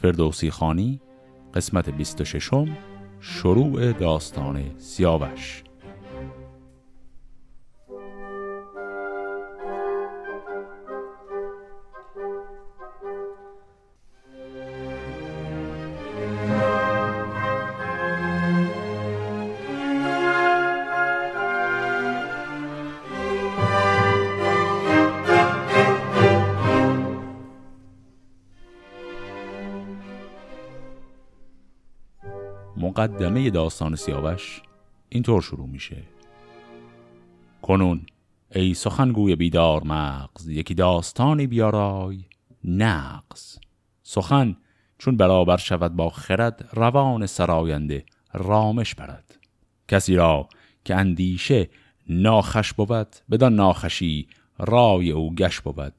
فردوسی خانی قسمت 26 شروع داستان سیاوش. مقدمه داستان سیاوش اینطور شروع میشه. کنون ای سخنگوی بیدار مغز یکی داستانی بیارای نقص سخن چون برابر شود با خرد روان سراینده رامش برد. کسی را که اندیشه ناخش بود بدان ناخشی رای او گش بود.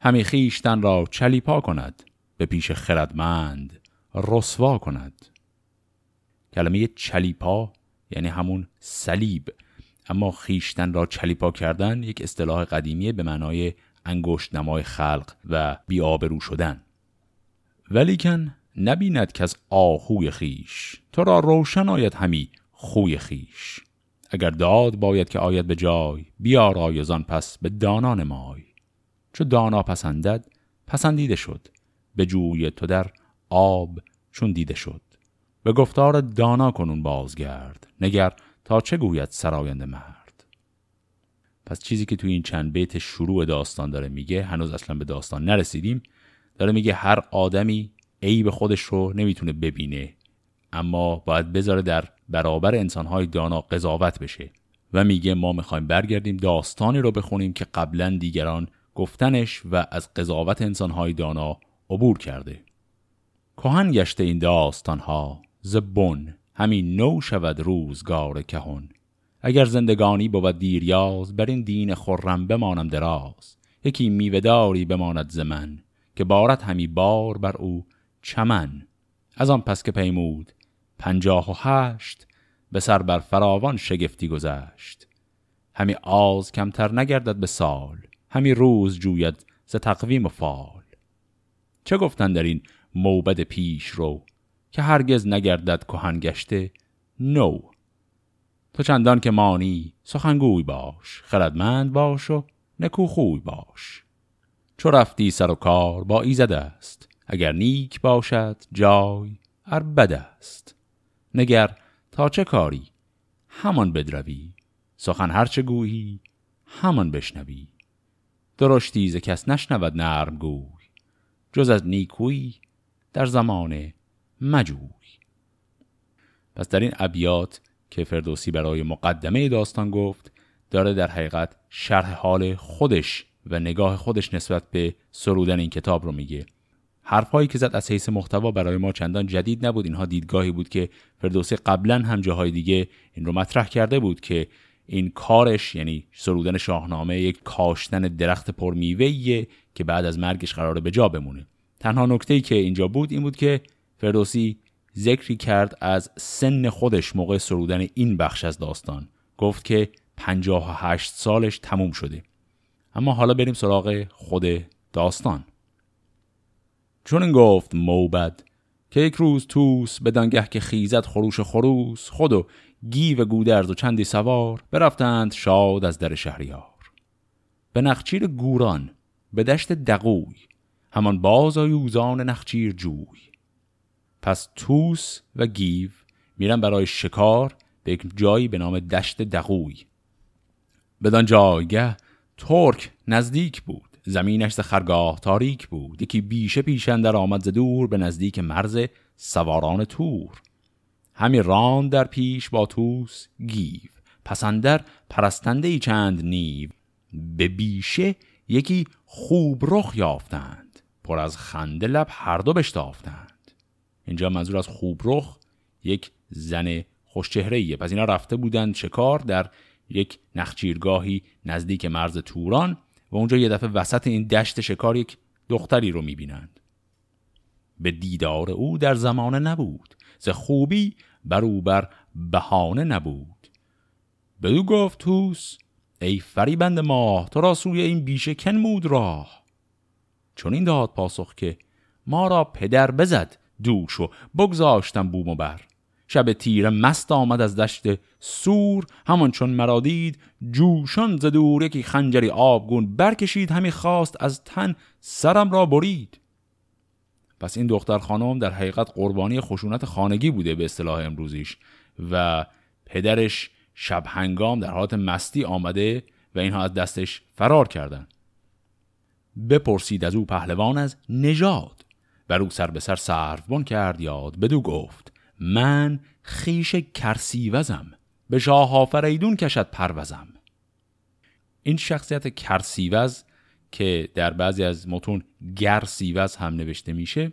همی خیشتن را چلیپا کند به پیش خردمند رسوا کند. کلمه چلیپا یعنی همون صلیب. اما خیشتن را چلیپا کردن یک اصطلاح قدیمیه به معنای انگشت نمای خلق و بیابرو شدن. ولیکن نبیند که از آهوی خیش تو را روشن آید همی خوی خیش. اگر داد باید که آید به جای بیار آیزان پس به دانان مای. چو دانا پسندد پسندیده شد. به جوی تو در آب چون دیده شد. به گفتار دانا کنون بازگرد. نگر تا چه گوید سراینده مرد؟ پس چیزی که توی این چند بیت شروع داستان داره میگه هنوز اصلا به داستان نرسیدیم داره میگه هر آدمی عیب خودش رو نمی‌تونه ببینه اما باید بذاره در برابر انسانهای دانا قضاوت بشه و میگه ما می‌خوایم برگردیم داستانی رو بخونیم که قبلا دیگران گفتنش و از قضاوت انسانهای دانا عبور کرده. کهن گشته این داستانها. زبون همین نو شود روزگار کهون اگر زندگانی بود دیریاز بر این دین خرم بمانم دراز. یکی میوهداری بماند زمن که بارت همی بار بر او چمن. از آن پس که پیمود پنجاه و هشت به سر بر فراوان شگفتی گذشت. همی آز کمتر نگردد به سال همی روز جوید ز تقویم و فال. چه گفتن در این موبد پیش رو؟ که هرگز نگردد کهن گشته نو. تو چندان که مانی سخنگوی باش خردمند باش و نکوخوی باش. چو رفتی سر و کار با ایزد است اگر نیک باشد جای ار بد است. نگر تا چه کاری؟ همان بدروی. سخن هرچه گویی همان بشنوی. درشتی ز کس نشنود نرم گوی جز از نیکویی در زمان مجوی پس در این ابیات که فردوسی برای مقدمه داستان گفت داره در حقیقت شرح حال خودش و نگاه خودش نسبت به سرودن این کتاب رو میگه. حرفهایی که زد از حیث محتوا برای ما چندان جدید نبود. اینها دیدگاهی بود که فردوسی قبلا هم جاهای دیگه این رو مطرح کرده بود که این کارش یعنی سرودن شاهنامه یک کاشتن درخت پرمیوهیه که بعد از مرگش قراره به جا بمونه. تنها نکته که اینجا بود این بود که فردوسی ذکری کرد از سن خودش موقع سرودن این بخش از داستان. گفت که 58 سالش تموم شده. اما حالا بریم سراغ خود داستان. چون گفت موبد که یک روز توس بدانگه که خیزت خروش خروس خود و و گودرز و چندی سوار برفتند شاد از در شهریار. به نخچیر گوران به دشت دقوی همان باز آیوزان نخچیر جوی. پس توس و گیو میرن برای شکار به یک جایی به نام دشت دقوی. بدان جایگه ترک نزدیک بود زمینش ز خرگاه تاریک بود یکی بیشه پیشندر آمد ز دور به نزدیک مرز سواران تور. همی ران در پیش با توس گیو پسندر پرستنده ای چند نیو. به بیشه یکی خوب رخ یافتند پر از خنده لب هر دو بشتافتند. اینجا منظور از خوب رخ یک زن خوشچهره ایه پس اینا رفته بودند شکار در یک نخچیرگاهی نزدیک مرز توران و اونجا یه دفعه وسط این دشت شکار یک دختری رو می‌بینند. به دیدار او در زمانه نبود. ز خوبی بر او بر بهانه نبود. بدو گفت توس ای فریبند ماه تو را سوی این بیشه کن مود راه. چون این داد پاسخ که ما را پدر بزد دوش و بگذاشتم بوم و بر. شب تیره مست آمد از دشت سور. همان چون مرادید جوشان ز دور. یکی خنجری آبگون برکشید. همی خواست از تن سرم را برید. پس این دختر خانم در حقیقت قربانی خشونت خانگی بوده به اصطلاح امروزیش و پدرش شب هنگام در حالت مستی آمده و اینها از دستش فرار کردن بپرسید از او پهلوان از نژاد. بر او سر به سر سرفبان کرد یاد بدو گفت من خیش کرسیوزم به شاه آفریدون کشد پروزم. این شخصیت کرسیوز که در بعضی از متون گرسیوز هم نوشته میشه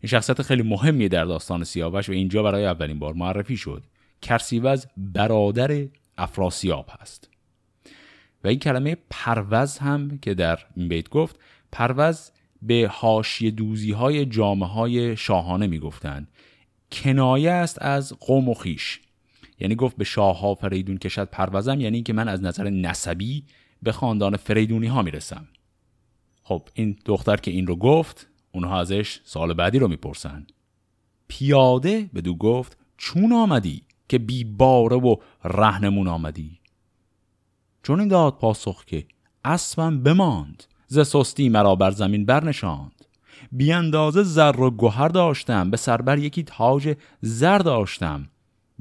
این شخصیت خیلی مهمیه در داستان سیاوش و اینجا برای اولین بار معرفی شد. کرسیوز برادر افراسیاب هست. و این کلمه پروز هم که در این بیت گفت پروز به هاشی دوزی های جامعه های شاهانه می‌گفتند. کنایه است از قوم و خیش یعنی گفت به شاه ها فریدون کشد پروزم یعنی که من از نظر نسبی به خاندان فریدونی ها می‌رسم. خب این دختر که این رو گفت اونها ازش سال بعدی رو می‌پرسن. پیاده به دو گفت چون آمدی که بی باره و رهنمون آمدی؟ چون این داد پاسخ که اسبم بماند. ز سستی مرا بر زمین برنشاند. بی اندازه زر و گوهر داشتم به سربر یکی تاج زر داشتم.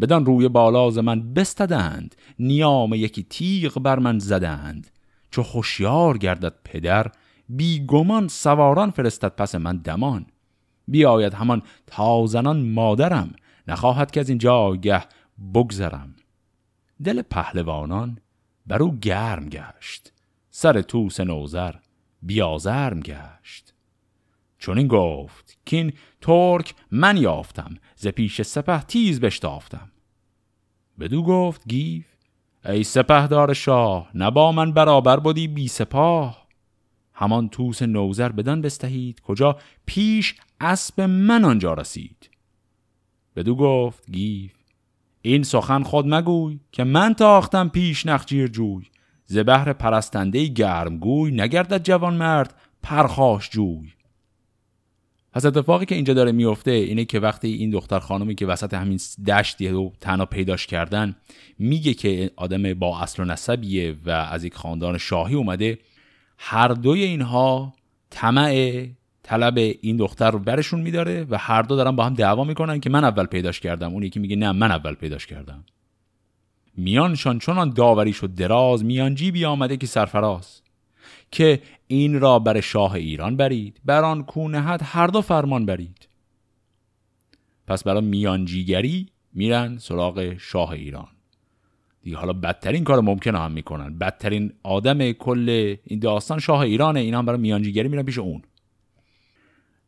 بدان روی بالاز من بستدند نیام یکی تیغ بر من زدند. چو هوشیار گردد پدر بی گمان سواران فرستد پس من دمان. بیاید همان تازنان مادرم نخواهد که از این جاگه بگذرم. دل پهلوانان بر او گرم گشت. سر توس نوزر بیازرم گشت. چون این گفت که این ترک من یافتم ز پیش سپه تیز بشتافتم. بدو گفت گیف ای سپهدار شاه نبا من برابر بودی بی سپاه. همان توس نوزر بدان بستهید کجا پیش اسب من آنجا رسید. بدو گفت گیف این سخن خود مگوی که من تاختم پیش نخجیر جوی. ز بهر پرستنده گرمگوی نگردد جوان مرد پرخاش جوی. پس اتفاقی که اینجا داره میفته اینه که وقتی این دختر خانمی که وسط همین دشتی و تنها پیداش کردن میگه که آدم با اصل و نسبیه و از یک خاندان شاهی اومده هر دوی اینها طمع طلب این دختر رو برشون میداره و هر دو دارن با هم دعوا می‌کنن که من اول پیداش کردم. اون یکی میگه نه من اول پیداش کردم. میانشان چنان داوری شد دراز میانجی بی آمده که سرفراز که این را بر شاه ایران برید بر آن کونهت هر دو فرمان برید. پس برای میانجیگری میرن سراغ شاه ایران. دیگه حالا بدترین کار ممکنه هم می‌کنن. بدترین آدم کل این داستان شاه ایرانه. اینا هم برای میانجیگری میرن پیش اون.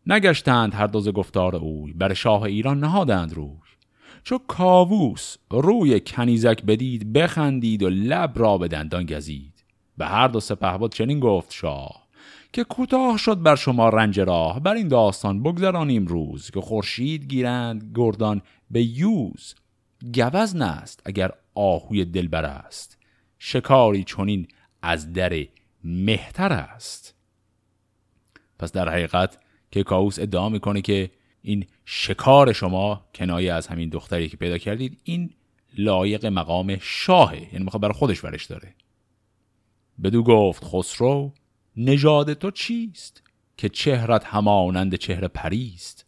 نگشتند هر دوز گفتار اوی بر شاه ایران نهادند روی. چو کاووس روی کنیزک بدید بخندید و لب را به دندان گزید. به هر دو سپهبد چنین گفت شاه که کوتاه شد بر شما رنج راه بر این داستان بگذرانیم روز که خورشید گیرند گردان به یوز. گوز نست اگر آهوی دلبر است. شکاری چنین از در مهتر است. پس در حقیقت که کاوس ادعا می‌کنه که این شکار شما کنایه از همین دختری که پیدا کردید این لایق مقام شاهه یعنی می‌خواد برای خودش ورش داره. بدو گفت خسرو نژاد تو چیست که چهرت همانند چهره پریست؟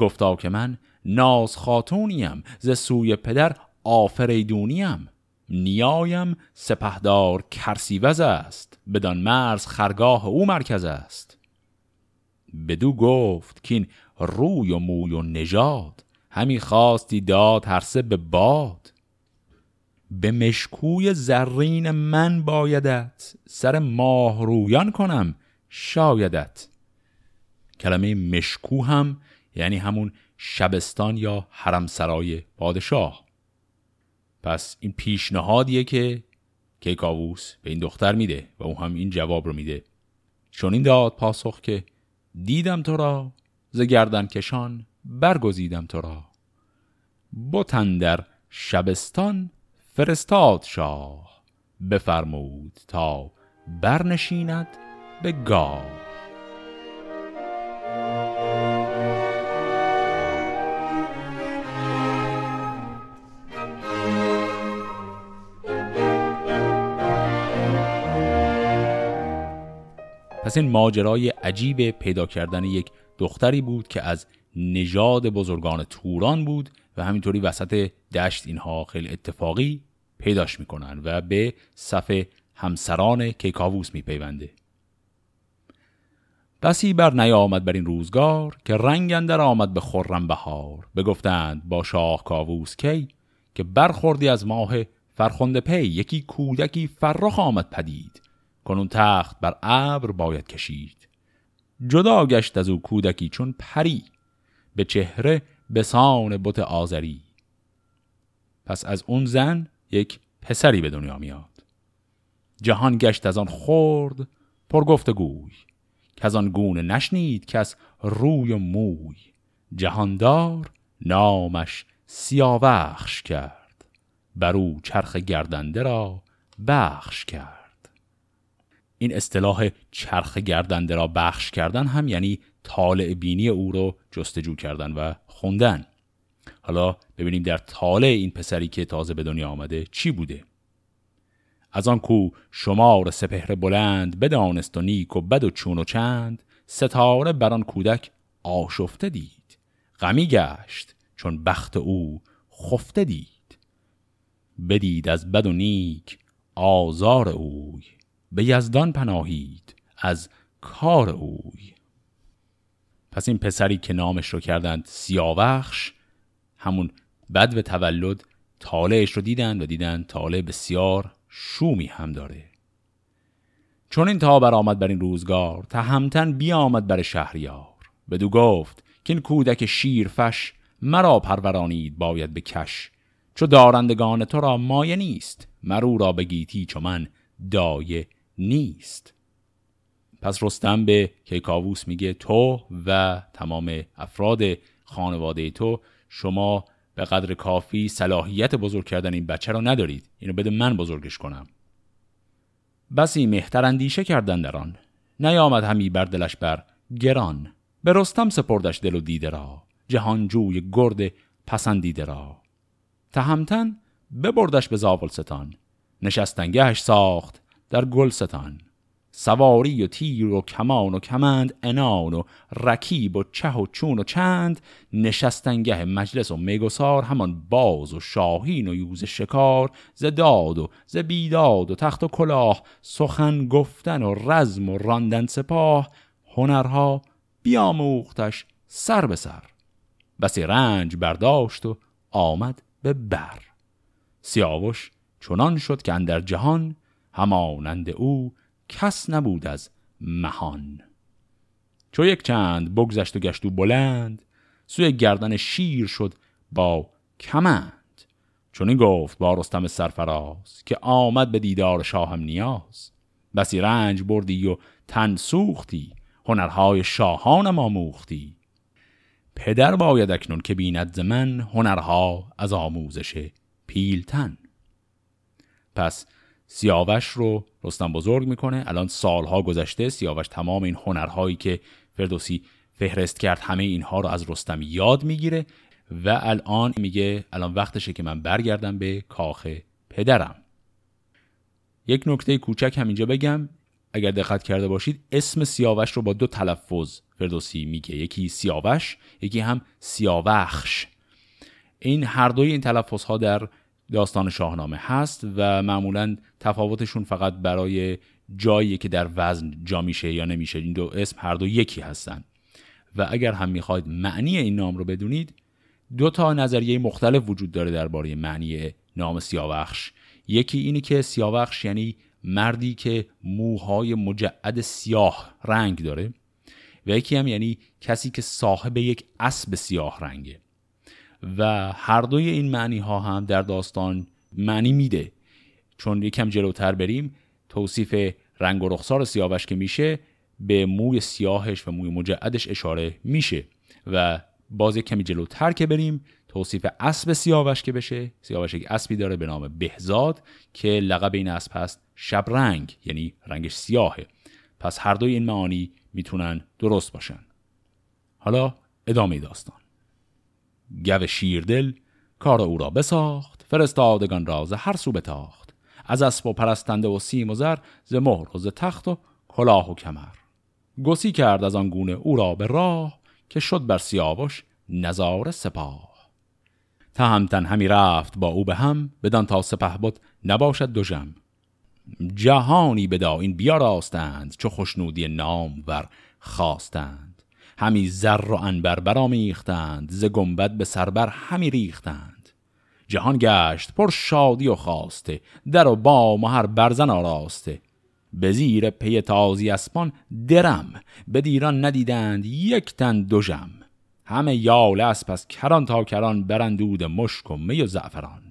گفتا که من ناز خاتونیم ز سوی پدر آفریدونیم. نیایم سپهدار کرسیوز است بدان مرز خرگاه او مرکز است. بدو گفت که این روی و موی و نژاد. همی خواستی داد هر سه به باد. به مشکوی زرین من بایدت سر ماه رویان کنم شایدت. کلمه مشکو هم یعنی همون شبستان یا حرمسرای پادشاه. پس این پیشنهادیه که کیکاووس به این دختر میده و او هم این جواب رو میده. چون این داد پاسخ که دیدم تو را ز گردنکشان برگزیدم تو را. بتن در شبستان فرستاد شاه بفرمود تا برنشیند به گاه. پس این ماجرای عجیب پیدا کردن یک دختری بود که از نژاد بزرگان توران بود و همینطوری وسط دشت اینها خیلی اتفاقی پیداش می‌کنن و به صف همسران کیکاووس میپیونده. بسی بر نیامد بر این روزگار که رنگ اندر آمد به خرم بهار. بگفتند با شاه کاووس کی که برخوردی از ماه فرخنده پی. یکی کودکی فرخ آمد پدید. کنون تخت بر ابر باید کشید. جدا گشت از او کودکی چون پری به چهره به سان بت آذری. پس از اون زن یک پسری به دنیا میاد. جهان گشت از آن خورد پر گفت گوی که از آن گونه نشنید کس روی و موی. جهاندار نامش سیاوخش کرد بر او چرخ گردنده را بخش کرد. این اصطلاح چرخ گردنده را بخش کردن هم یعنی طالع بینی او رو جستجو کردن و خوندن. حالا ببینیم در طالع این پسری که تازه به دنیا آمده چی بوده. از آن کو شمار سپهر بلند بدانست و نیک و بد و چون و چند ستاره بر آن کودک آشفته دید. غمی گشت چون بخت او خفته دید. بدید از بد و نیک آزار اوی. به یزدان پناهید از کار اوی. پس این پسری که نامش رو کردند سیاوخش همون بد و تولد طالعش رو دیدن و دیدن طالع بسیار شومی هم داره. چون این تا آمد بر این روزگار تهمتن بیامد بر شهریار. بدو گفت که این کودک شیرفش مرا پرورانید باید به کش چو دارندگان تو را مایه نیست مرو را بگیتی چو من دایه نیست. پس رستم به کیکاووس میگه تو و تمام افراد خانواده تو شما به قدر کافی صلاحیت بزرگ کردن این بچه را ندارید. اینو بده من بزرگش کنم. بسی مهتر اندیشه کردن در آن. نیامد همی بر دلش بر گران. به رستم سپردش دل و دیده را. جهانجوی گرد پسندیده را. تهمتن ببردش به زاولستان. نشستنگهش ساخت. در گلستان. سواری و تیر و کمان و کمند انان و رکیب و چه و چون و چند. نشستنگه مجلس و میگسار همان باز و شاهین و یوز شکار. ز داد و ز بیداد و تخت و کلاه سخن گفتن و رزم و راندن سپاه. هنرها بیاموختش سر به سر. بسی رنج برداشت و آمد به بر. سیاوش چنان شد که اندر جهان همانند او کس نبود از مهان. چو یک چند بگذشت و گشت و بلند سوی گردن شیر شد با کمند. چون گفت با رستم سرفراز که آمد به دیدار شاهم نیاز. بسی رنج بردی و تن سوختی هنرهای شاهانم آموختی. پدر باید اکنون که بیند ز من هنرها از آموزش پیلتن. پس سیاوش رو رستم بزرگ می‌کنه. الان سالها گذشته سیاوش تمام این هنرهایی که فردوسی فهرست کرد همه اینها رو از رستم یاد می‌گیره و الان میگه الان وقتشه که من برگردم به کاخ پدرم. یک نکته کوچک هم اینجا بگم. اگر دقت کرده باشید اسم سیاوش رو با دو تلفظ فردوسی میگه. یکی سیاوش یکی هم سیاوخش. این هر دوی این تلفظ ها در داستان شاهنامه هست و معمولا تفاوتشون فقط برای جایی که در وزن جا میشه یا نمیشه. این دو اسم هر دو یکی هستن. و اگر هم می‌خواید معنی این نام رو بدونید دو تا نظریه مختلف وجود داره درباره معنی نام سیاوخش. یکی اینی که سیاوخش یعنی مردی که موهای مجعد سیاه رنگ داره و یکی هم یعنی کسی که صاحب یک اسب سیاه رنگه. و هر دوی این معنی ها هم در داستان معنی میده. چون یکم جلوتر بریم توصیف رنگ و رخسار سیاوش که میشه به موی سیاهش و موی مجعدش اشاره میشه. و باز یک کمی جلوتر که بریم توصیف اسب سیاوش که بشه. سیاوش یک اسبی داره به نام بهزاد که لقب این اسب هست شب رنگ یعنی رنگش سیاهه. پس هر دوی این معانی می‌تونن درست باشن. حالا ادامه داستان. گو شیردل کار او را بساخت فرستادگان را ز هر سو بتاخت از اسب و پرستنده و سیم و زر ز مهر و ز تخت و کلاه و کمر. گسی کرد از آن گونه او را به راه که شد بر سیاوش نظاره سپاه. تهمتن همی رفت با او به هم بدان تا سپه بود نباشد دو جم جهانی بدا این بیاراستند چو خوشنودی نام ور خواستند. همی زر و انبر برامیختند ز گنبد به سربر همی ریختند. جهان گشت پر شادی و خواسته در و بام و هر برزن آراسته. به زیر پی تازی اسپان درم به دیران ندیدند یک تن دو جم همه یال اسب از کران تا کران برندود مشک و می و زعفران.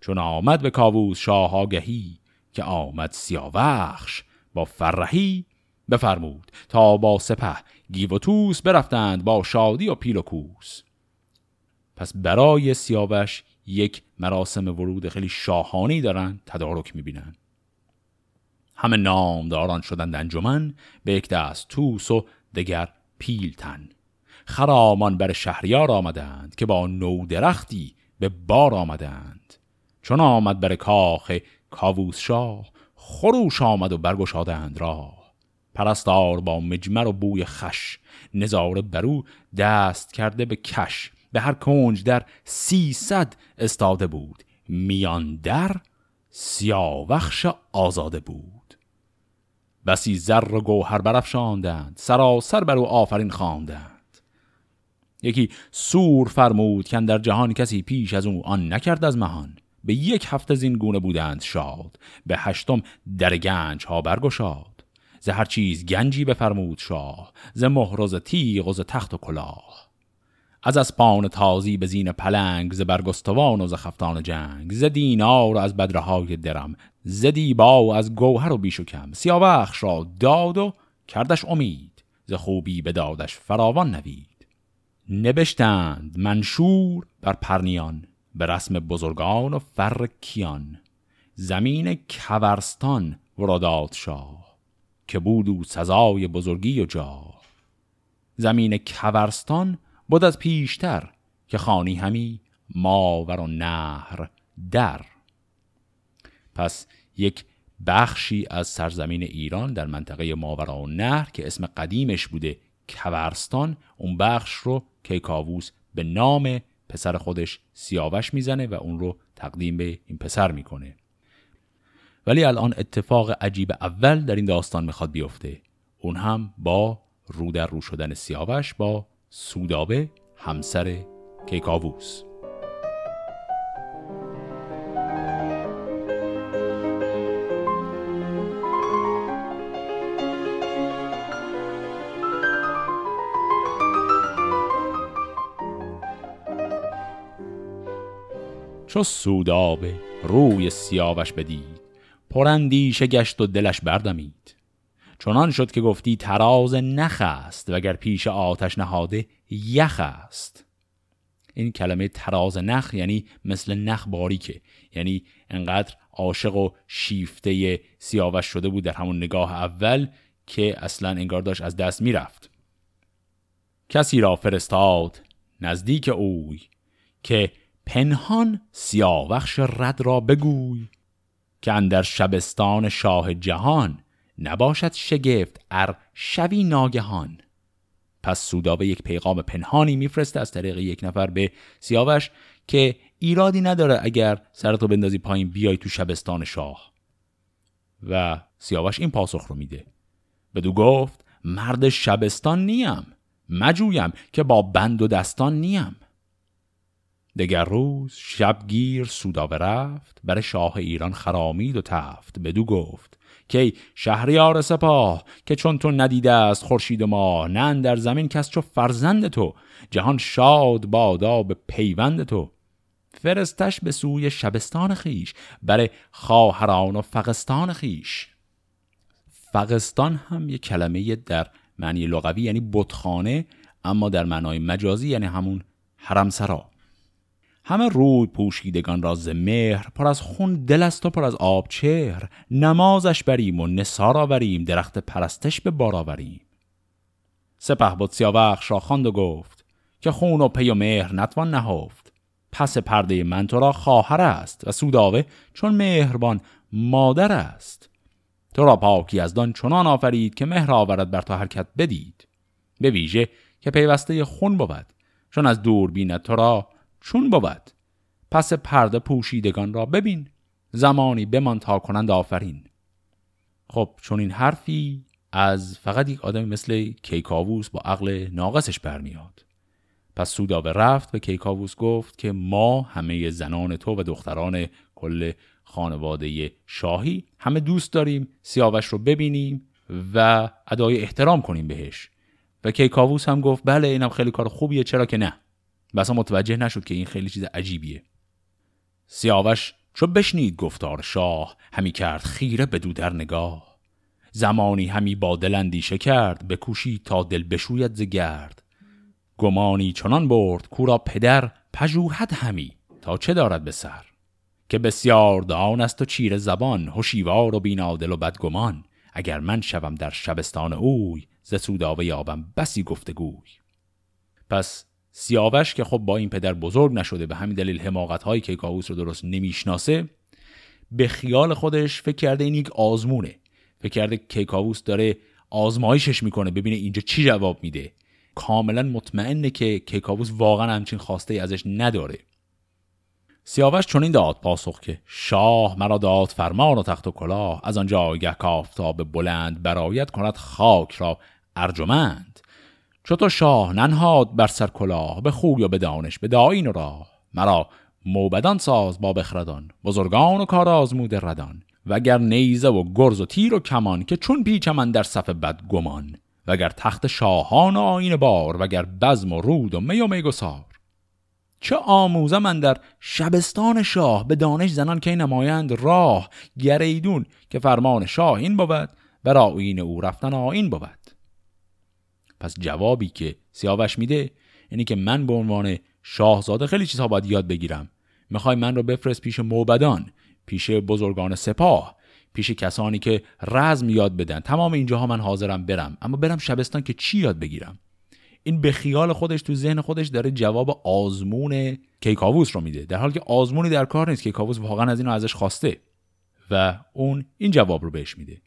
چون آمد به کاووس شاه آگهی که آمد سیاوخش با فرهی بفرمود تا با سپه گیو و توس برفتند با شادی و پیل و کوس. پس برای سیاوش یک مراسم ورود خیلی شاهانی دارن تدارک می‌بینن. همه نامداران شدند انجمن به یک دست توس و دگر پیلتن خرامان بر شهریار آمدند که با نو درختی به بار آمدند. چون آمد بر کاخ کاووس شاه خروش آمد و برگشادند را پرستار با مجمر و بوی خش. نظاره برو دست کرده به کش. به هر کنج در سیصد استاده بود. میان در سیاوخش آزاده بود. بسی زر و گوهر برافشاندند. سراسر بر او آفرین خواندند. یکی سور فرمود که در جهان کسی پیش از او آن نکرد از مهان. به یک هفته زین گونه بودند شاد. به هشتم در گنج ها برگشاد. ز هر چیز گنجی بفرمود شاه ز مهر و ز تیغ و ز تخت و کلاه. از اسپان تازی به زین پلنگ ز برگستوان و ز خفتان جنگ ز دینار و از بدرهای درم ز دیبا و از گوهر و بیش و کم. سیاوخش را داد و کردش امید ز خوبی به دادش فراوان نوید. نبشتند منشور بر پرنیان به رسم بزرگان و فر کیان. زمین کورستان ورادات شاه. که بود سزای بزرگی و جا. زمین کورستان بود از پیشتر که خانی همی ماور و نهر در. پس یک بخشی از سرزمین ایران در منطقه ماورا و نهر که اسم قدیمش بوده کورستان اون بخش رو کیکاووس به نام پسر خودش سیاوش می‌زنه و اون رو تقدیم به این پسر می‌کنه. ولی الان اتفاق عجیب اول در این داستان می‌خواد بیفته. اون هم با رو در رو شدن سیاوش با سودابه همسر کیکاووس. چو سودابه روی سیاوش بدید پرندیشه گشت و دلش بردمید. چنان شد که گفتی تراز نخ است وگر پیش آتش نهاده یخ است این کلمه تراز نخ یعنی مثل نخ باریکه یعنی انقدر عاشق و شیفته سیاوش شده بود در همون نگاه اول که اصلا انگار داشت از دست می‌رفت. کسی را فرستاد نزدیک اوی که پنهان سیاوخش رد را بگوی. که اندر شبستان شاه جهان نباشد شگفت ار شوی ناگهان. پس سودابه یک پیغام پنهانی میفرسته از طریق یک نفر به سیاوش که ایرادی نداره اگر سرتو بندازی پایین بیای تو شبستان شاه. و سیاوش این پاسخ رو میده. بدو گفت مرد شبستان نیم مجویم که با بند و دستان نیم. دگر روز شبگیر سودابه رفت بر شاه ایران خرامید و تفت. بدو گفت که شهریار سپاه که چون تو ندیده است خورشید ما نه در زمین کس چو فرزند تو جهان شاد بادا به پیوند تو. فرستش به سوی شبستان خیش بر خواهران و فقستان خیش فقستان هم یک کلمه در معنی لغوی یعنی بتخانه اما در معنای مجازی یعنی همون حرمسرا. همه روی پوشیدگان را ز مهر پر از خون دل است و پر از آب چهر. نمازش بریم و نسار آوریم درخت پرستش به بار آوریم. سپه بود سیاوخش را خواند و گفت که خون و پی و مهر نتوان نهفت. پس پرده من تو را خواهر است و سوداوه چون مهربان مادر است. تو را پاکی از دان چنان آفرید که مهر آورد بر تو حرکت بدید. به ویژه که پیوسته خون بود چون از دور بیند تو را چون بود. پس پرده پوشیدگان را ببین زمانی بمان تا کنند آفرین. خب چون این حرفی از فقط یک آدمی مثل کیکاووس با عقل ناقصش برمیاد. پس سوداوه رفت به کیکاووس گفت که ما همه زنان تو و دختران کل خانواده شاهی همه دوست داریم سیاوش رو ببینیم و ادای احترام کنیم بهش. و کیکاووس هم گفت بله اینم خیلی کار خوبیه چرا که نه. بسا متوجه نشد که این خیلی چیز عجیبیه. سیاوش چو بشنید گفتار شاه همی کرد خیره به در نگاه. زمانی همی با دل اندیشه کرد بکوشی تا دل بشوید ز گمانی چنان برد کورا پدر پژوهد همی تا چه دارد به سر. که بسیار دان است و چیر زبان هوشیوار و بینادل و بدگمان. اگر من شوم در شبستان اوی ز سوداوه یابم بسی گفتگوی. پس سیاوش که خب با این پدر بزرگ نشده به همین دلیل حماقت هایی که کاووس رو درست نمی‌شناسه به خیال خودش فکر کرده این یک آزمونه. فکر کرده کیکاووس داره آزمایشش می‌کنه ببینه اینجا چی جواب میده. کاملا مطمئنه که کیکاووس واقعا همچین خواسته ازش نداره. سیاوش چنین داد پاسخ که شاه مرا داد فرمان و تخت و کلاه از آنجا آگه به بلند برایت کند خاک را ارجمند. چو تو شاه ننهاد بر سر کلاه به خوی و به دانش به داین و راه. مرا موبدان ساز با بخردان بزرگان و کار آزمود ردان. وگر نیزه و گرز و تیر و کمان که چون پیچم در صف بد گمان. وگر تخت شاهان و آین بار وگر بزم و رود و می و میگسار چه آموزه من در شبستان شاه به دانش زنان که نمایند راه. گریدون که فرمان شاه این بود بر آین او رفتن آین بود. پس جوابی که سیاوش میده اینی که من به عنوان شاهزاده خیلی چیزها باید یاد بگیرم. می‌خوای من رو بفرست پیش موبدان پیش بزرگان سپاه پیش کسانی که رزم یاد بدن. تمام اینجاها من حاضرم برم اما برم شبستان که چی یاد بگیرم؟ این به خیال خودش تو ذهن خودش داره جواب آزمون کیکاووس رو میده در حالی که آزمونی در کار نیست. کیکاووس واقعا از اینو ازش خواسته و اون این جواب رو بهش میده.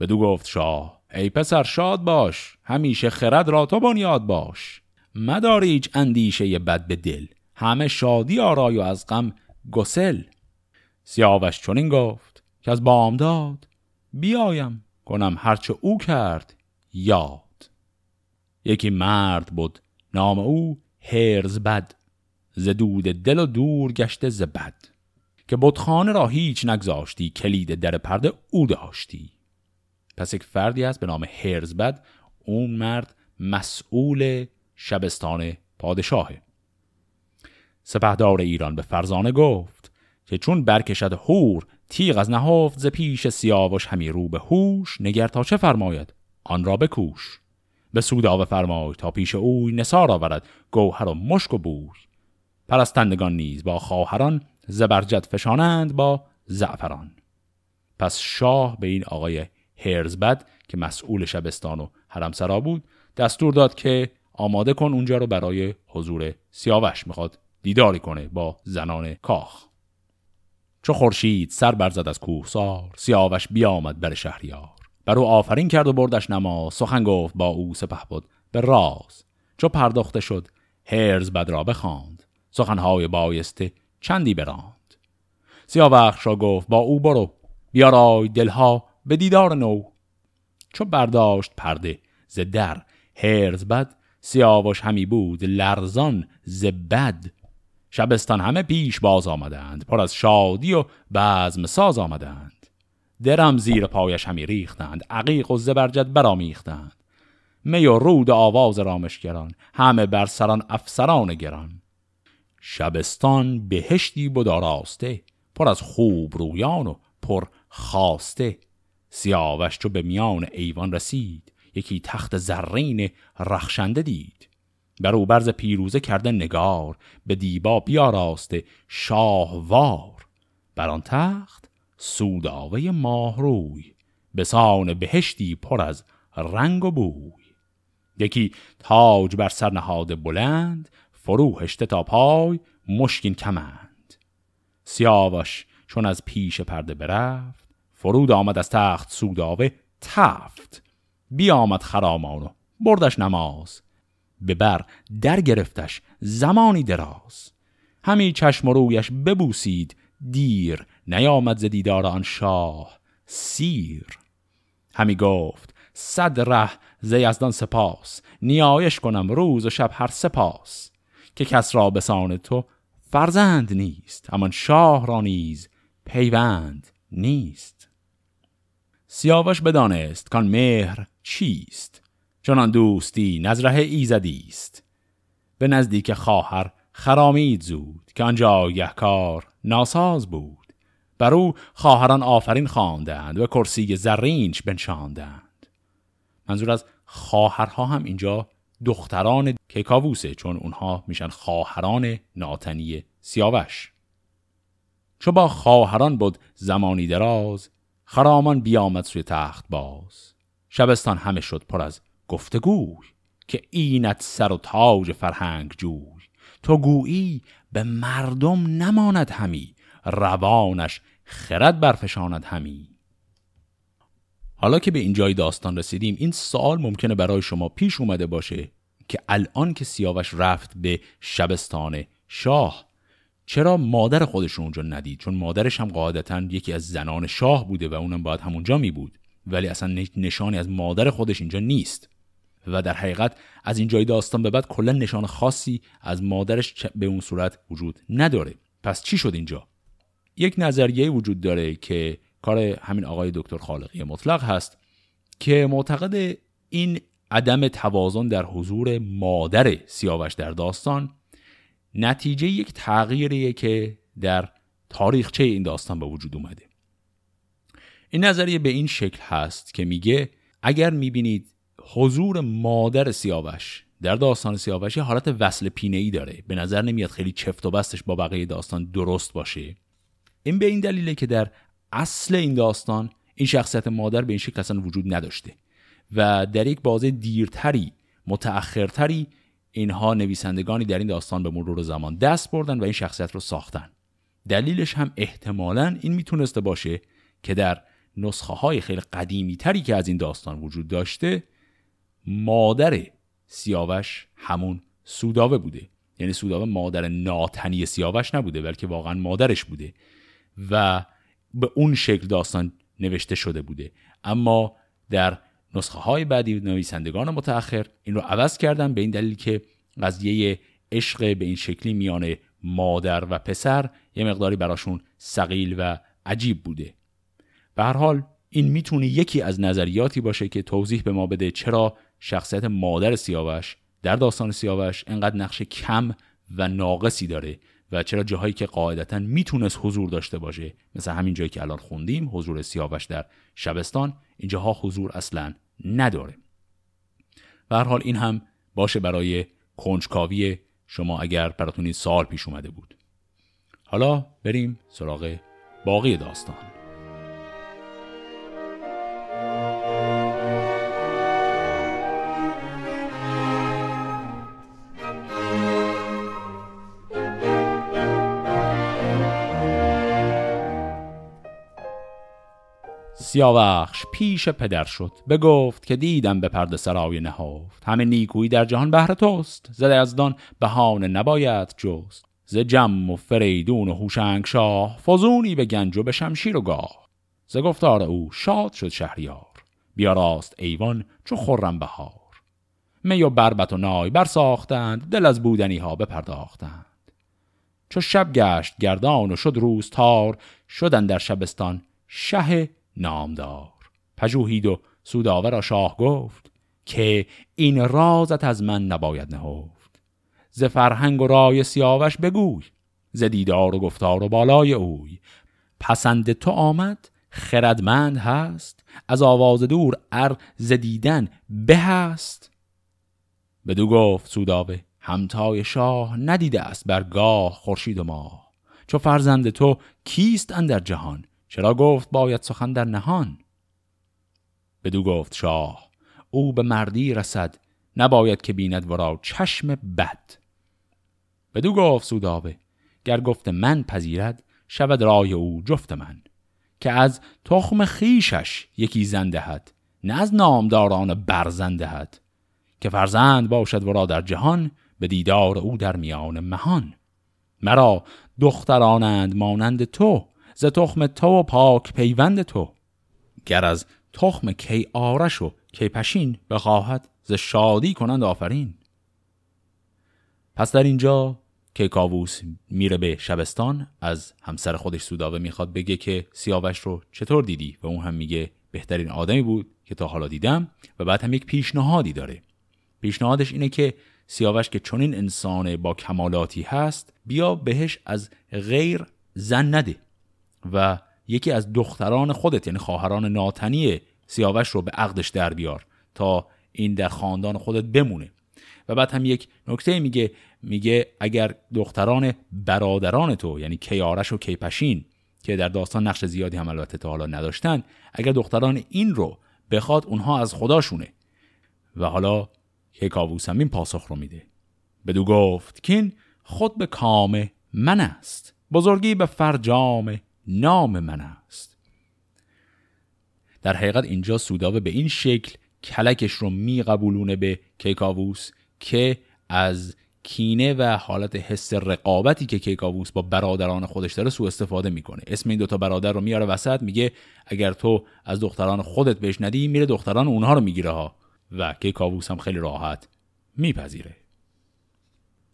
بدو گفت شاه ای پسر شاد باش. همیشه خرد را تو بنیاد باش. مدار هیچ اندیشه بد به دل. همه شادی آرای و از غم گسل. سیاوش چنین گفت که از بامداد بیایم کنم هرچه او کرد یاد. یکی مرد بود نام او هرز بد. ز دود دل و دور گشته ز بد. که بتخانه را هیچ نگذاشتی کلید در پرده او داشتی. پس یک فردی هست به نام هرزبد اون مرد مسئول شبستان پادشاهه. سپهدار ایران به فرزانه گفت که چون برکشد هور تیغ از نهفت ز پیش سیاوش همی رو به هوش نگر تا چه فرماید؟ آن را بکوش. به سودا فرمای تا پیش اوی نسار آورد گوهر و مشک و بوی. پرستندگان نیز با خواهران زبرجد فشانند با زعفران. پس شاه به این آقای هرزبد که مسئول شبستان و حرمسرا بود دستور داد که آماده کن اونجا رو برای حضور سیاوش می‌خواد دیداری کنه با زنان کاخ. چو خورشید سر برزد از کوهسار سیاوش بیامد بر شهریار. بر او آفرین کرد و بردش نما سخن گفت با او سپه بود به راز. چو پرداخته شد هرز بد را بخواند. سخنهای بایسته چندی براند. سیاوخش را گفت با او برو بیارای دلها به دیدار نو. چو برداشت پرده ز در هرز بد سیاوش همی بود لرزان ز بد. شبستان همه پیش باز آمدند پر از شادی و بزم ساز آمدند. درم زیر پایش همی ریختند عقیق و زبرجد برامیختند. می و رود آواز رامشگران همه بر سران افسران گران. شبستان بهشتی بود آراسته پر از خوب رویان و پر خواسته سیاوش چو به میان ایوان رسید یکی تخت زرین رخشنده دید. بر او برز پیروزه کرده نگار به دیبا بیاراسته شاهوار. بر آن تخت سوداوه ماهروی به سان بهشتی پر از رنگ و بوی. یکی تاج بر سر نهاد بلند فرو هشته تا پای مشکین کمند. سیاوش چون از پیش پرده برفت فرود آمد از تخت سوداوه تفت. بیامد خرامان و بردش نماز. به بر در گرفتش زمانی دراز. همی چشم رویش ببوسید دیر. نیامد ز دیدار آن شاه سیر. همی گفت صد ره ز سپاس. نیایش کنم روز و شب هر سپاس. که کس را بسان تو فرزند نیست. همان شاه را نیز پیوند نیست. سیاوش بدانست کان مهر چیست چنان دوستی نزره ایزدی است. به نزدیک خواهر خرامید زود که آنجا کار ناساز بود. بر او خواهران آفرین خواندند و کرسی زرینش بنشاندند. منظور از خواهرها هم اینجا دختران کیکاووسه چون اونها میشن خواهران ناتنی سیاوش. چو با خواهران بود زمانی دراز خرامان بیامد سوی تخت باز. شبستان همه شد پر از گفتگوی که اینت سر و تاج فرهنگ جوی. تو گویی به مردم نماند همی روانش خرد برفشاند همی. حالا که به اینجای داستان رسیدیم این سوال ممکنه برای شما پیش اومده باشه که الان که سیاوش رفت به شبستان شاه چرا مادر خودش رو اونجا ندید؟ چون مادرش هم قاعدتا یکی از زنان شاه بوده و اونم باید همونجا می بود. ولی اصلا نشانی از مادر خودش اینجا نیست. و در حقیقت از این جای داستان به بعد کلا نشان خاصی از مادرش به اون صورت وجود نداره. پس چی شد اینجا؟ یک نظریه وجود داره که کار همین آقای دکتر خالقی مطلق هست که معتقد این عدم توازن در حضور مادر سیاوش در داستان نتیجه یک تغییریه که در تاریخچه این داستان به وجود اومده. این نظریه به این شکل هست که میگه اگر می‌بینید حضور مادر سیاوش در داستان سیاوش یه حالت وصل پینه ای داره. به نظر نمیاد خیلی چفت و بستش با بقیه داستان درست باشه. این به این دلیله که در اصل این داستان این شخصیت مادر به این شکل اصلا وجود نداشته و در یک بازه دیرتری متأخرتری اینها نویسندگانی در این داستان به مرور زمان دست بردن و این شخصیت رو ساختن. دلیلش هم احتمالا این می‌تونسته باشه که در نسخه های خیلی قدیمی تری که از این داستان وجود داشته مادر سیاوش همون سوداوه بوده. یعنی سوداوه مادر ناتنی سیاوش نبوده بلکه واقعا مادرش بوده و به اون شکل داستان نوشته شده بوده. اما در نسخه های بعدی نویسندگان متأخر. این رو عوض کردن به این دلیل که قضیه عشق به این شکلی میان مادر و پسر یه مقداری براشون سقیل و عجیب بوده. به هر حال این می‌تونه یکی از نظریاتی باشه که توضیح به ما بده چرا شخصیت مادر سیاوش در داستان سیاوش انقدر نقش کم و ناقصی داره و چرا جاهایی که قاعدتا می‌تونست حضور داشته باشه مثل همین جایی که الان خوندیم حضور سیاوش در شبستان اینجاها حضور اصلا نداره. به حال این هم باشه برای کنجکاوی شما اگر براتون این سال پیش اومده بود. حالا بریم سراغ باقی داستان. سیاوخش پیش پدر شد. بگفت که دیدم به پرده سرای نهافت همه نیکویی در جهان بهر توست. زده از دان بهانه نباید جست. ز جم و فریدون و هوشنگ شاه فزونی به گنج و به شمشیر و گاه. ز گفتار او شاد شد شهریار. بیا راست ایوان چو خرم بهار. می و بربت و نای برساختند. دل از بودنی ها بپرداختند. چو شب گشت گردان و شد روز تار شدن در شبستان شه نامدار. پژوهید و سوداور را شاه گفت که این رازت از من نباید نهفت. ز فرهنگ و رای سیاوش بگوی ز دیدار و گفتار و بالای اوی. پسند تو آمد خردمند هست از آواز دور ار ز دیدن به هست بدو گفت سوداوه همتای شاه ندیده است برگاه خورشید و ماه. چو فرزند تو کیست اندر جهان؟ چرا گفت باید سخن در نهان؟ بدو گفت شاه او به مردی رسد نباید که بیند ورا چشم بد. بدو گفت سودابه گر گفت من پذیرد شود رای او جفت من. که از تخم خیشش یکی زندهد نه از نامداران برزندهد که فرزند باشد ورا در جهان به دیدار او در میان مهان. مرا دخترانند مانند تو ز تخم تو و پاک پیوند تو. گر از تخم کی آرش و کی پشین بخواهد ز شادی کنند آفرین. پس در اینجا که کاووس میره به شبستان از همسر خودش سوداوه می‌خواد بگه که سیاوش رو چطور دیدی؟ و اون هم میگه بهترین آدمی بود که تا حالا دیدم و بعد هم یک پیشنهادی داره. پیشنهادش اینه که سیاوش که چنین انسان با کمالاتی هست بیا بهش از غیر زن نده. و یکی از دختران خودت یعنی خواهران ناتنی سیاوش رو به عقدش در بیار تا این در خاندان خودت بمونه. و بعد هم یک نکته میگه میگه اگر دختران برادران تو یعنی کیارش و کیپشین که در داستان نقش زیادی هم البته تا حالا نداشتن اگر دختران این رو بخواد اونها از خداشونه. و حالا که کاووس هم این پاسخ رو میده. بدو گفت کین خود به کام من است. بزرگی به فرجام نام من است. در حقیقت اینجا سوداوه به این شکل کلکش رو میقبولونه به کیکاووس که از کینه و حالت حس رقابتی که کیکاووس با برادران خودش داره سوء استفاده می‌کنه. اسم این دوتا برادر رو میاره وسط میگه اگر تو از دختران خودت بهش ندی میره دختران اونها رو می‌گیره ها. و کیکاووس هم خیلی راحت میپذیره.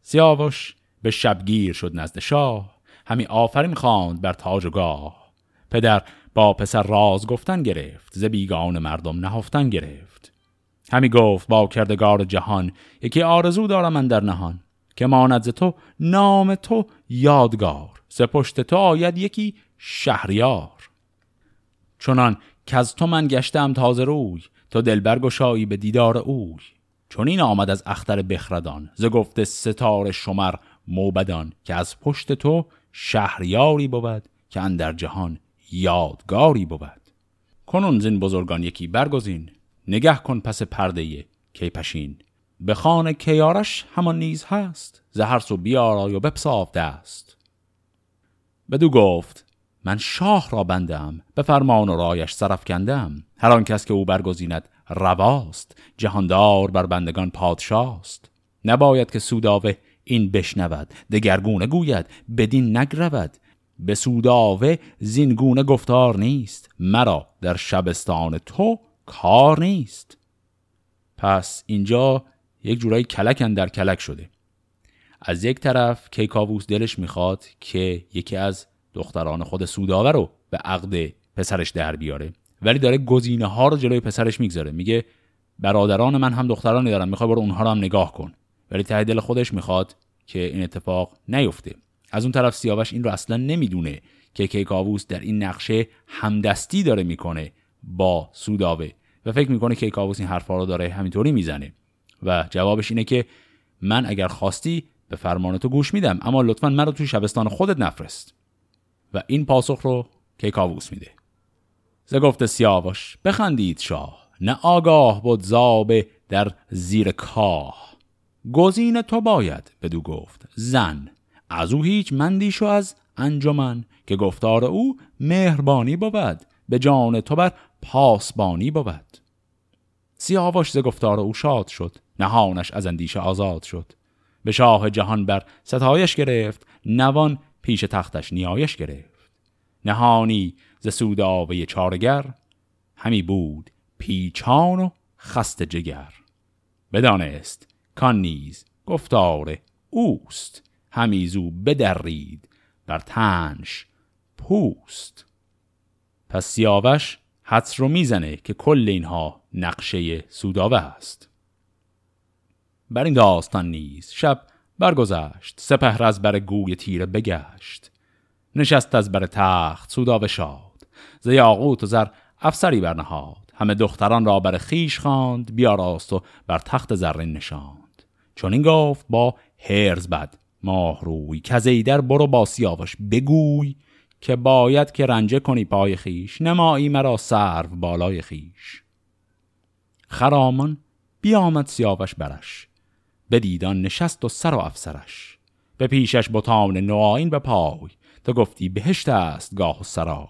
سیاوش به شبگیر شد نزد شاه. همی آفرین خواند بر تاج و گاه. پدر با پسر راز گفتن گرفت ز بیگان مردم نهفتن گرفت. همی گفت با کردگار جهان یکی آرزو دارم من در نهان که ماند ز تو نام تو یادگار ز پشت تو آید یکی شهریار. چنان که از تو من گشتم تازه روی تو دلبر گشایی به دیدار اوی. چون این آمد از اختر بخردان ز گفته ستاره شمر موبدان که از پشت تو شهریاری بود که اندر جهان یادگاری بود. کنون زین بزرگان یکی برگزین نگه کن پس پرده کی پشین. به خانه کیارش همان نیز هست زهر سو بیارای و بپساف دست. بدو گفت من شاه را بندم به فرمان و رایش سرف کندم هر آن کس که او برگزیند رواست جهاندار بر بندگان پادشاست. نباید که سوداوه این بشنود. دگرگونه گوید بدین نگرود. به سوداوه زینگونه گفتار نیست. مرا در شبستان تو کار نیست. پس اینجا یک جورایی کلک در کلک شده. از یک طرف کیکاووس دلش می‌خواد که یکی از دختران خود سوداوه رو به عقد پسرش در بیاره ولی داره گزینه ها رو جلوی پسرش می‌گذاره. میگه برادران من هم دخترانی دارن می‌خواد برو اونها رو هم نگاه کن. ولی ته دل خودش می‌خواد که این اتفاق نیفته. از اون طرف سیاوش این رو اصلا نمی‌دونه که کیکاووس در این نقشه همدستی داره می‌کنه با سوداوه. و فکر می‌کنه که کیکاووس این حرفا رو داره همینطوری می‌زنه. و جوابش اینه که من اگر خواستی به فرمان تو گوش میدم اما لطفا من رو توی شبستان خودت نفرست. و این پاسخ رو کیکاووس میده. ز گفته سیاوش بخندید شاه نه آگاه بود زابه در زیر کاه. گزین تو باید بدو گفت. زن. از او هیچ مندیش و از انجمن که گفتار او مهربانی بود. به جان تو بر پاسبانی بود. سیاوش ز گفتار او شاد شد. نهانش از اندیشه آزاد شد. به شاه جهان بر ستایش گرفت. نوان پیش تختش نیایش گرفت. نهانی ز سوداوه چارگر. همی بود پیچان و خست جگر. بدانست کان نیز گفتار اوست. همیزو بدرید بر تنش پوست. پس سیاوش حدس رو می‌زنه که کل اینها نقشه سوداوه است. بر این داستان نیز شب برگذشت سپهر از بر گوی تیره بگشت. نشست از بر تخت سوداوه شاد ز یاقوت و زر افسری برنهاد. همه دختران را بر خیش خواند بیاراست و بر تخت زرین نشاند. چون این گفت با هرز بد. ماه روی کزیدر برو با سیاوش. بگوی که باید که رنجه کنی پای خیش. نمایی مرا سرو بالای خیش. خرامان بیامد سیاوش برش. به دیدان نشست و سر و افسرش. به پیشش بتان نوآین به پای. تو گفتی بهشت است گاه و سرای.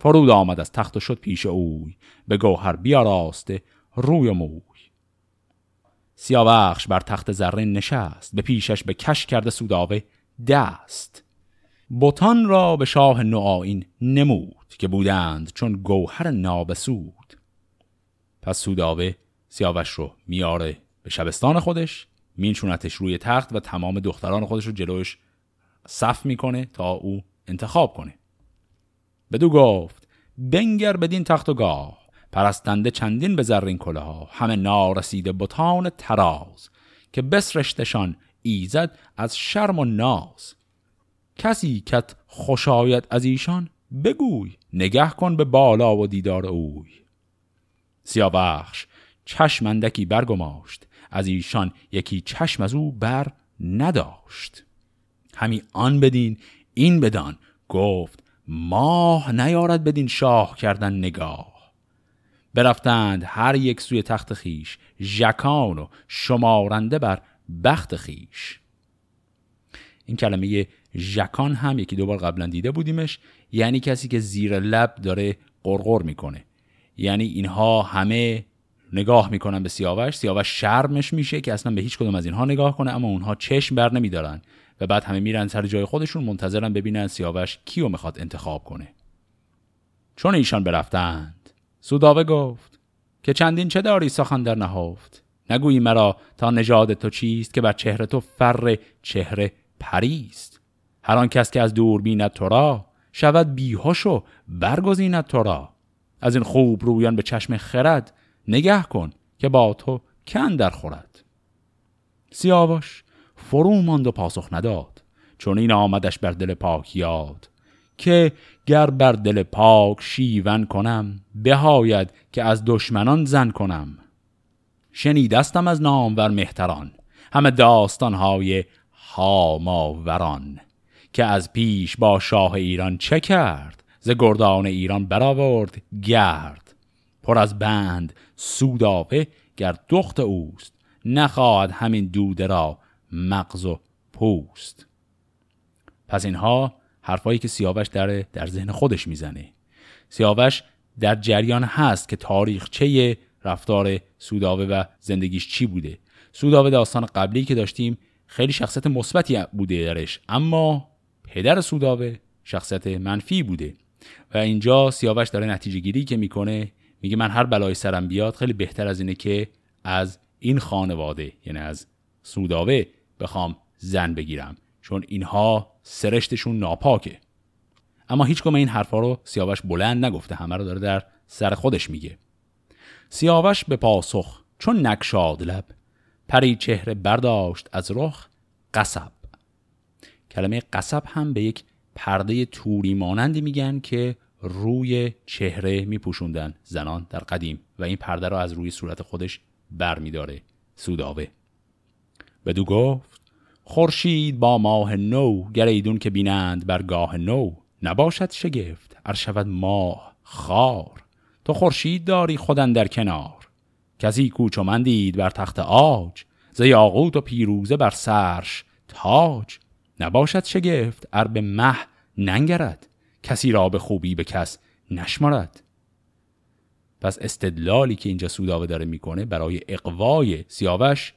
فرود آمد از تخت و شد پیش اوی. به گوهر بیاراسته روی و موی. سیاوخش بر تخت زرین نشست به پیشش به کش کرده سوداوه دست. بوتان را به شاه نوآین نمود که بودند چون گوهر نابسود. پس سوداوه سیاوش رو میاره به شبستان خودش مینشونتش روی تخت و تمام دختران خودش رو جلوش صف می‌کنه تا او انتخاب کنه. بدو گفت بنگر بدین تخت و گاه پرستنده چندین به زرین کله ها همه نارسیده بتان تراز که بسرشتشان ایزد از شرم و ناز. کسی کت خوشایت از ایشان بگوی نگه کن به بالا و دیدار اوی. سیاوخش چشمندکی برگماشت از ایشان یکی چشم از او بر نداشت. همی آن بدین این بدان گفت ماه نیارد بدین شاه کردن نگاه. برفتند هر یک سوی تخت خیش ژکان و شمارنده بر بخت خیش این کلمه ژکان هم یکی دوبار قبلا دیده بودیمش. یعنی کسی که زیر لب داره قرقر می‌کنه. یعنی اینها همه نگاه می‌کنن به سیاوش سیاوش شرمش میشه که اصلا به هیچ کدوم از اینها نگاه کنه اما اونها چشم بر نمیدارن و بعد همه میرن سر جای خودشون منتظرن ببینن سیاوش کیو می‌خواد انتخاب کنه. چون ایشان برفتند سوداوه گفت که چندین چه داری سخن در نهافت نگویی مرا تا نژاد تو چیست که بر چهره تو فر چهره پریست؟ هر آن کس که از دور بیند تو را شود بیهوش و برگزیند تو را. از این خوب رویان به چشم خرد نگه کن که با تو کن در خورد. سیاوش فرو ماند و پاسخ نداد. چون این آمدش بر دل پاک یاد که گر بر دل پاک شیون کنم بهاید که از دشمنان زن کنم. شنیدستم از نامور مهتران همه داستانهای هاماوران که از پیش با شاه ایران چه کرد؟ ز گردان ایران برآورد گرد. پر از بند سوداوه گر دخت اوست نخواهد همین دوده را مغز و پوست. پس اینها حرفایی که سیاوش در در ذهن خودش می‌زنه. سیاوش در جریان هست که تاریخچه رفتار سوداوه و زندگیش چی بوده. سوداوه داستان قبلی که داشتیم خیلی شخصیت مثبتی بوده درش اما پدر سوداوه شخصیت منفی بوده. و اینجا سیاوش داره نتیجه گیری که می‌کنه میگه من هر بلای سرم بیاد خیلی بهتر از اینه که از این خانواده یعنی از سوداوه بخوام زن بگیرم. چون اینها سرشتشون ناپاکه. اما هیچ این حرفا رو سیاوش بلند نگفته همه رو داره در سر خودش میگه. سیاوش به پاسخ چون نکشاد لب پری چهره برداشت از رخ قصب. کلمه قصب هم به یک پرده توری مانندی میگن که روی چهره میپوشوندن زنان در قدیم و این پرده را از روی صورت خودش بر میداره سوداوه. بدو گفت خورشید با ماه نو گریدون که بینند بر گاه نو نباشد شگفت ار شود ماه خار. تو خورشید داری خودن در کنار. کسی کوچ من دید بر تخت آج ز یاقوت و پیروزه بر سرش تاج. نباشد شگفت ار به مه ننگرد کسی را به خوبی به کس نشمارد پس استدلالی که اینجا سوداوه داره می‌کنه برای اقوای سیاوش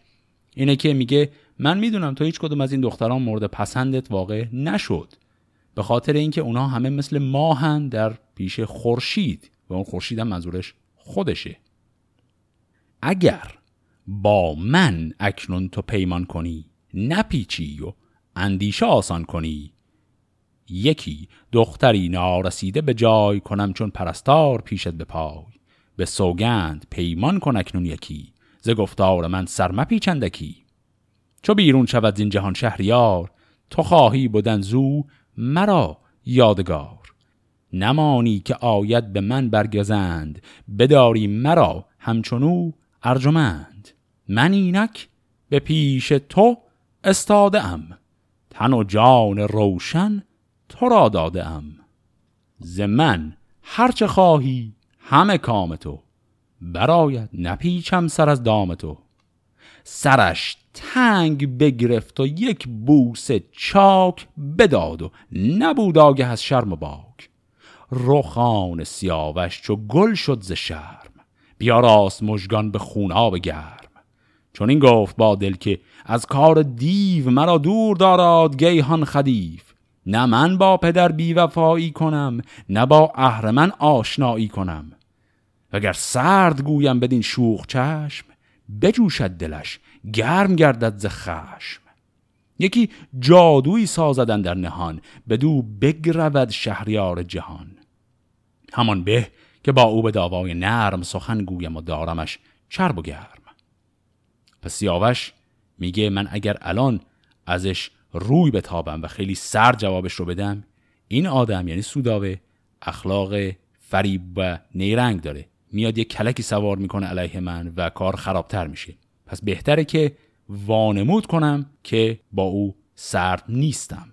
اینه که میگه من می‌دونم تو هیچ کدوم از این دختران مورد پسندت واقع نشد. به خاطر اینکه اونا همه مثل ماهن در پیش خورشید و اون خورشید هم منظورش خودشه. اگر با من اکنون تو پیمان کنی نپیچی و اندیشه آسان کنی یکی دختری نارسیده به جای کنم چون پرستار پیشت به پای به سوگند پیمان کن اکنون یکی ز گفتار من سرم پیچندکی چو بیرون شود زین جهان شهریار تو خواهی بودن زو مرا یادگار. نمانی که آید به من برگزند بداری مرا همچنو ارجمند. من اینک به پیش تو استاده ام تن و جان روشن تو را داده ام ز من هرچه خواهی همه کام تو. براید نپیچم سر از دام تو. سرش تنگ بگرفت و یک بوس چاک بداد و نبود آگه از شرم و باک. رخان سیاوش چو گل شد ز شرم. بیا راست مژگان به خوناب گرم. چون این گفت با دل که از کار دیو مرا دور داراد گیهان خدیف. نه من با پدر بیوفایی کنم نه با اهرمن آشنایی کنم. وگر سرد گویم بدین شوخ چشم بجوشد دلش گرم گردد ز خشم. یکی جادویی سازدن در نهان بدو بگرود شهریار جهان. همان به که با او به داوای نرم سخن گویم و دارمش چرب و گرم. پس سیاوش میگه من اگر الان ازش روی بتابم و خیلی سر جوابش رو بدم این آدم یعنی سوداوه اخلاق فریب و نیرنگ داره. میاد یه کلکی سوار می‌کنه علیه من و کار خرابتر میشه. پس بهتره که وانمود کنم که با او سرد نیستم.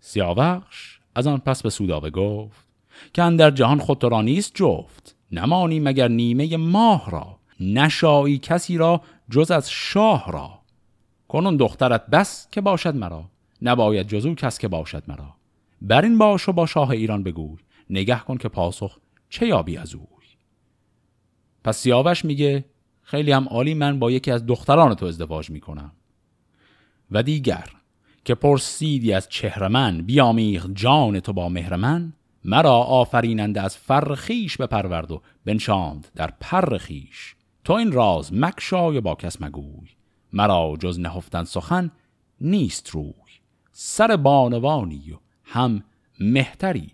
سیاوخش از آن پس به سوداوه گفت که در جهان خود را نیست جفت. نمانی مگر نیمه ماه را نشایی کسی را جز از شاه را. کنون دخترت بس که باشد مرا نباید جزو کس که باشد مرا. بر این باش و با شاه ایران بگوی نگه کن که پاسخ چه یابی از اوی. پس سیاوش میگه خیلی هم عالی من با یکی از دختران تو ازدواج می‌کنم. و دیگر که پرسیدی از چهر من بیامیخ جان تو با مهر من مرا آفریننده از فرخیش بپرورد و بنشاند در پرخیش تو این راز مکشای با کس مگوی. مرا جز نهفتن سخن نیست روی. سر بانوانی و هم مهتری.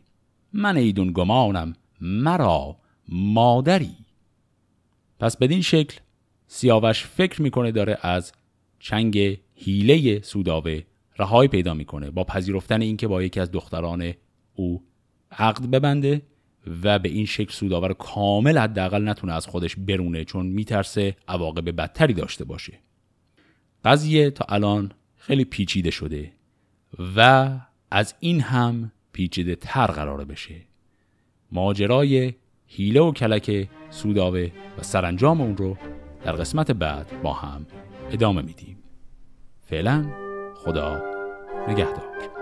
من ایدون گمانم مرا مادری. پس بدین شکل سیاوش فکر می‌کنه داره از چنگ هیله سوداوه رهایی پیدا می‌کنه با پذیرفتن اینکه با یکی از دختران او عقد ببنده و به این شکل سوداور کامل حداقل نتونه از خودش برونه چون میترسه عواقب بدتری داشته باشه. قضیه تا الان خیلی پیچیده شده و از این هم پیچیده تر قرار بشه. ماجرای هیله و کلک سوداوه و سرانجام اون رو در قسمت بعد با هم ادامه میدیم. فعلا خدا نگهدار.